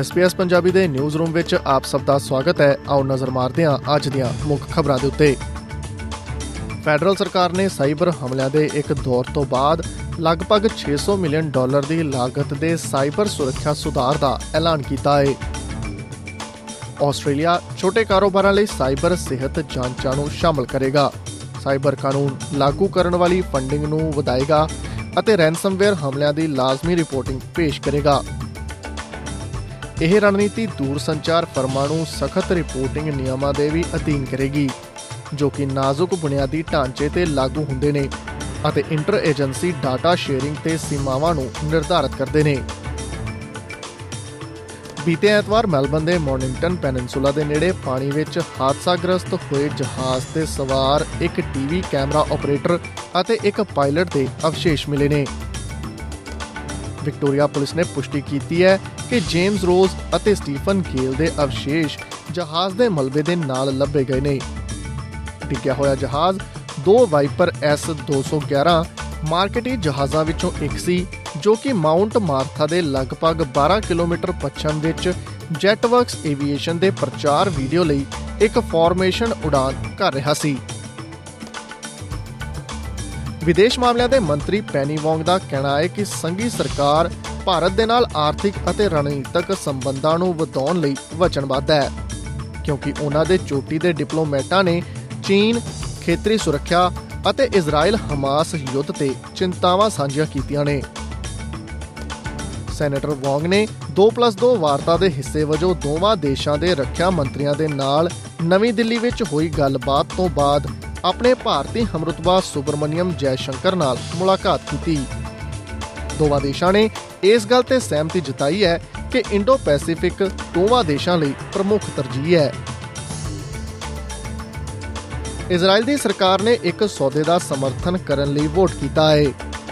SBS Punjabi ਦੇ news room ਵਿੱਚ ਆਪ ਸਭ ਦਾ ਸਵਾਗਤ ਹੈ। ਆਓ ਨਜ਼ਰ ਮਾਰਦੇ ਹਾਂ ਅੱਜ ਦੀਆਂ ਮੁੱਖ ਖਬਰਾਂ ਦੇ ਉੱਤੇ। ਫੈਡਰਲ ਸਰਕਾਰ ਨੇ ਸਾਈਬਰ ਹਮਲਿਆਂ ਦੇ ਇੱਕ ਦੌਰ ਤੋਂ ਬਾਅਦ ਲਗਭਗ 600 ਮਿਲੀਅਨ ਡਾਲਰ ਦੀ ਲਾਗਤ ਦੇ ਸਾਈਬਰ ਸੁਰੱਖਿਆ ਸੁਧਾਰ ਦਾ ਐਲਾਨ ਕੀਤਾ ਹੈ। ਆਸਟ੍ਰੇਲੀਆ ਛੋਟੇ ਕਾਰੋਬਾਰਾਂ ਲਈ ਸਾਈਬਰ ਸਿਹਤ ਜਾਂਚਾਂ ਨੂੰ ਸ਼ਾਮਲ ਕਰੇਗਾ। ਸਾਈਬਰ ਕਾਨੂੰਨ ਲਾਗੂ ਕਰਨ ਵਾਲੀ ਫੰਡਿੰਗ ਨੂੰ ਵਧਾਏਗਾ ਅਤੇ ਰੈਂਸਮਵੇਅਰ ਹਮਲਿਆਂ ਦੀ ਲਾਜ਼ਮੀ ਰਿਪੋਰਟਿੰਗ ਪੇਸ਼ ਕਰੇਗਾ। ਇਹ ਰਣਨੀਤੀ ਦੂਰ ਸੰਚਾਰ ਫਰਮਾਂ ਨੂੰ ਸਖਤ ਰਿਪੋਰਟਿੰਗ ਨਿਯਮਾਂ ਦੇ ਵੀ ਅਧੀਨ ਕਰੇਗੀ, ਜੋ ਕਿ ਨਾਜ਼ੁਕ ਬੁਨਿਆਦੀ ਢਾਂਚੇ ਤੇ ਲਾਗੂ ਹੁੰਦੇ ਨੇ ਅਤੇ ਇੰਟਰ ਏਜੰਸੀ ਡਾਟਾ ਸ਼ੇਅਰਿੰਗ ਤੇ ਸੀਮਾਵਾਂ ਨੂੰ ਨਿਰਧਾਰਤ ਕਰਦੇ ਨੇ। ਬੀਤੇ ਐਤਵਾਰ ਮੈਲਬਨ ਦੇ ਮੌਰਨਿੰਗਟਨ ਪੈਨਿਨਸੂਲਾ ਦੇ ਨੇੜੇ ਪਾਣੀ ਵਿੱਚ ਹਾਦਸਾਗ੍ਰਸਤ ਹੋਏ ਜਹਾਜ਼ ਤੇ ਸਵਾਰ ਇੱਕ ਟੀਵੀ ਕੈਮਰਾ ਆਪਰੇਟਰ ਅਤੇ ਇੱਕ ਪਾਇਲਟ ਦੇ ਅਵਸ਼ੇਸ਼ ਮਿਲੇ ਨੇ। ਵਿਕਟੋਰੀਆ ਪੁਲਿਸ ਨੇ ਪੁਸ਼ਟੀ ਕੀਤੀ ਹੈ ਕਿ ਜੇਮਸ ਰੋਜ਼ ਅਤੇ ਸਟੀਫਨ ਗੇਲ ਦੇ ਅਵਸ਼ੇਸ਼ ਜਹਾਜ਼ ਦੇ ਮਲਬੇ ਦੇ ਨਾਲ ਲੱਭੇ ਗਏ ਨੇ। ਡਿੱਗਿਆ ਹੋਇਆ ਜਹਾਜ਼ ਦੋ ਵਾਈਪਰ S211 ਮਾਰਕੀਟੀ ਜਹਾਜ਼ਾਂ ਵਿੱਚੋਂ ਇੱਕ ਸੀ, ਜੋ ਕਿ ਮਾਉਂਟ ਮਾਰਥਾ ਦੇ ਲਗਭਗ 12 ਕਿਲੋਮੀਟਰ ਪੱਛਮ ਵਿੱਚ ਜੈਟਵਰਕਸ ਏਵੀਏਸ਼ਨ ਦੇ ਪ੍ਰਚਾਰ ਵੀਡੀਓ ਲਈ ਇੱਕ ਫਾਰਮੇਸ਼ਨ ਉਡਾਨ ਕਰ ਰਿਹਾ ਸੀ। ਵਿਦੇਸ਼ ਮਾਮਲਿਆਂ ਦੇ ਮੰਤਰੀ ਪੈਨੀ ਵੋਂਗ ਦਾ ਕਹਿਣਾ ਹੈ ਕਿ ਸੰਘੀ ਸਰਕਾਰ ਭਾਰਤ ਦੇ ਨਾਲ ਆਰਥਿਕ ਅਤੇ ਰਣਨੀਤਕ ਸੰਬੰਧਾਂ ਨੂੰ ਵਧਾਉਣ ਲਈ ਵਚਨਬੱਧ ਹੈ, ਕਿਉਂਕਿ ਉਹਨਾਂ ਦੇ ਚੋਟੀ ਦੇ ਡਿਪਲੋਮੈਟਾਂ ਨੇ ਚੀਨ, ਖੇਤਰੀ ਸੁਰੱਖਿਆ ਅਤੇ ਇਜ਼ਰਾਈਲ ਹਮਾਸ ਯੁੱਧ ਤੇ ਚਿੰਤਾਵਾਂ ਸਾਂਝੀਆਂ ਕੀਤੀਆਂ ਨੇ। ਸੈਨੇਟਰ ਵੋਂਗ ਨੇ 2+2 ਵਾਰਤਾ ਦੇ ਹਿੱਸੇ ਵਜੋਂ ਦੋਵਾਂ ਦੇਸ਼ਾਂ ਦੇ ਰੱਖਿਆ ਮੰਤਰੀਆਂ ਦੇ ਨਾਲ ਨਵੀਂ ਦਿੱਲੀ ਵਿੱਚ ਹੋਈ ਗੱਲਬਾਤ ਤੋਂ ਬਾਅਦ ਆਪਣੇ ਭਾਰਤੀ ਹਮਰਤਬਾ ਸੁਬਰਮਨੀਅਮ ਜੈਸ਼ੰਕਰ ਨਾਲ ਮੁਲਾਕਾਤ ਕੀਤੀ। ਦੋਵਾਂ ਦੇਸ਼ਾਂ ਨੇ ਇਸ ਗੱਲ ਤੇ ਸਹਿਮਤੀ ਜਤਾਈ ਹੈ ਕਿ ਇੰਡੋ ਪੈਸੀਫਿਕ ਦੋਵਾਂ ਦੇਸ਼ਾਂ ਲਈ ਪ੍ਰਮੁੱਖ ਤਰਜੀਹ ਹੈ। ਇਜ਼ਰਾਈਲ ਦੀ ਸਰਕਾਰ ਨੇ ਇੱਕ ਸੌਦੇ ਦਾ ਸਮਰਥਨ ਕਰਨ ਲਈ ਵੋਟ ਕੀਤਾ ਹੈ,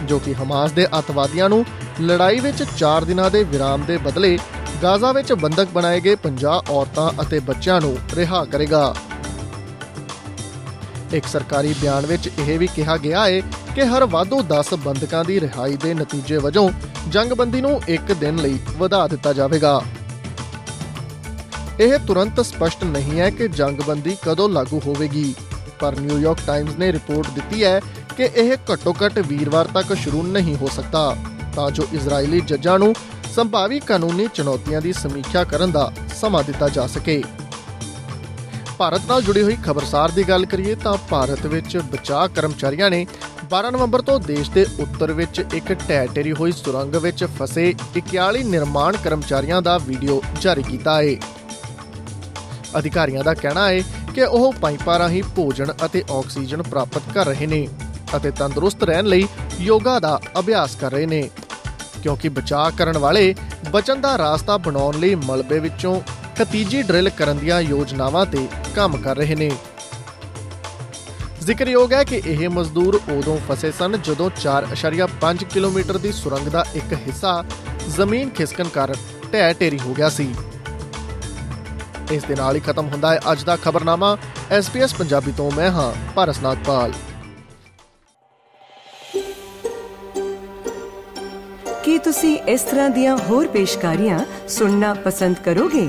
ਜੋ ਕਿ ਹਮਾਸ ਦੇ ਅਤਵਾਦੀਆਂ ਨੂੰ ਲੜਾਈ ਵਿੱਚ 4 ਦਿਨਾਂ ਦੇ ਵਿਰਾਮ ਦੇ ਬਦਲੇ ਗਾਜ਼ਾ ਵਿੱਚ ਬੰਦਕ ਬਣਾਏ ਗਏ 50 ਔਰਤਾਂ ਅਤੇ ਬੱਚਿਆਂ ਨੂੰ ਰਿਹਾ ਕਰੇਗਾ। ਇੱਕ ਸਰਕਾਰੀ ਬਿਆਨ ਵਿੱਚ ਇਹ ਵੀ ਕਿਹਾ ਗਿਆ ਹੈ ਕਿ ਹਰ ਵਾਧੂ 10 ਬੰਦਕਾਂ ਦੀ ਰਿਹਾਈ ਦੇ ਨਤੀਜੇ ਵਜੋਂ ਜੰਗਬੰਦੀ ਨੂੰ ਇੱਕ ਦਿਨ ਲਈ ਵਧਾ ਦਿੱਤਾ ਜਾਵੇਗਾ। ਇਹ ਤੁਰੰਤ ਸਪਸ਼ਟ ਨਹੀਂ ਹੈ ਕਿ ਜੰਗਬੰਦੀ ਕਦੋਂ ਲਾਗੂ ਹੋਵੇਗੀ, ਪਰ ਨਿਊਯਾਰਕ ਟਾਈਮਜ਼ ਨੇ ਰਿਪੋਰਟ ਦਿੱਤੀ ਹੈ ਕਿ ਇਹ ਘੱਟੋ-ਘੱਟ ਵੀਰਵਾਰ ਤੱਕ ਸ਼ੁਰੂ ਨਹੀਂ ਹੋ ਸਕਦਾ, ਤਾਂ ਜੋ ਇਜ਼ਰਾਈਲੀ ਜੱਜਾਂ ਨੂੰ ਸੰਭਾਵੀ ਕਾਨੂੰਨੀ ਚੁਣੌਤੀਆਂ ਦੀ ਸਮੀਖਿਆ ਕਰਨ ਦਾ ਸਮਾਂ ਦਿੱਤਾ ਜਾ ਸਕੇ। ਭਾਰਤ ਨਾਲ ਜੁੜੀ ਹੋਈ ਖਬਰਸਾਰ ਦੀ ਗੱਲ ਕਰੀਏ ਤਾਂ ਭਾਰਤ ਵਿੱਚ ਬਚਾਅ ਕਰਮਚਾਰੀਆਂ ਨੇ 12 ਨਵੰਬਰ ਤੋਂ ਦੇਸ਼ ਦੇ ਉੱਤਰ ਵਿੱਚ ਇੱਕ ਢਹਿ ਢੇਰੀ ਹੋਈ ਸੁਰੰਗ ਵਿੱਚ ਫਸੇ 41 ਨਿਰਮਾਣ ਕਰਮਚਾਰੀਆਂ ਦਾ ਵੀਡੀਓ ਜਾਰੀ ਕੀਤਾ ਹੈ। ਅਧਿਕਾਰੀਆਂ ਦਾ ਕਹਿਣਾ ਹੈ ਕਿ ਉਹ ਪਾਈਪਾਂ ਰਾਹੀਂ ਭੋਜਨ ਅਤੇ ਆਕਸੀਜਨ ਪ੍ਰਾਪਤ ਕਰ ਰਹੇ ਨੇ ਅਤੇ ਤੰਦਰੁਸਤ ਰਹਿਣ ਲਈ ਯੋਗਾ ਦਾ ਅਭਿਆਸ ਕਰ ਰਹੇ ਨੇ। ਕਿਉਂਕਿ ਬਚਾਅ ਕਰਨ ਵਾਲੇ ਬਚਨ ਦਾ ਰਾਸਤਾ ਬਣਾਉਣ ਲਈ ਮਲਬੇ ਵਿੱਚੋਂ ਖਤੀਜੀ ਡਰਿਲ ਕਰਨ ਦੀਆਂ ਯੋਜਨਾਵਾਂ ਤੇ ਕੰਮ ਕਰ ਰਹੇ ਨੇ। ਜ਼ਿਕਰਯੋਗ ਹੈ ਕਿ ਇਹ ਮਜ਼ਦੂਰ ਉਦੋਂ ਫਸੇ ਸਨ ਜਦੋਂ 4.5 ਕਿਲੋਮੀਟਰ ਦੀ ਸੁਰੰਗ ਦਾ ਇੱਕ ਹਿੱਸਾ ਜ਼ਮੀਨ ਖਿਸਕਣ ਕਾਰਨ ਢਹਿ ਢੇਰੀ ਹੋ ਗਿਆ ਸੀ। ਇਸ ਦੇ ਨਾਲ ਹੀ ਖਤਮ ਹੁੰਦਾ ਹੈ ਅੱਜ ਦਾ ਖਬਰਨਾਮਾ। ਐਸਪੀਐਸ ਪੰਜਾਬੀ ਤੋਂ ਮੈਂ ਹਾਂ ਪਾਰਸ ਨਾਗਪਾਲ। ਕੀ ਤੁਸੀਂ ਇਸ ਤਰ੍ਹਾਂ ਦੀਆਂ ਹੋਰ ਪੇਸ਼ਕਾਰੀਆਂ ਸੁਣਨਾ ਪਸੰਦ ਕਰੋਗੇ?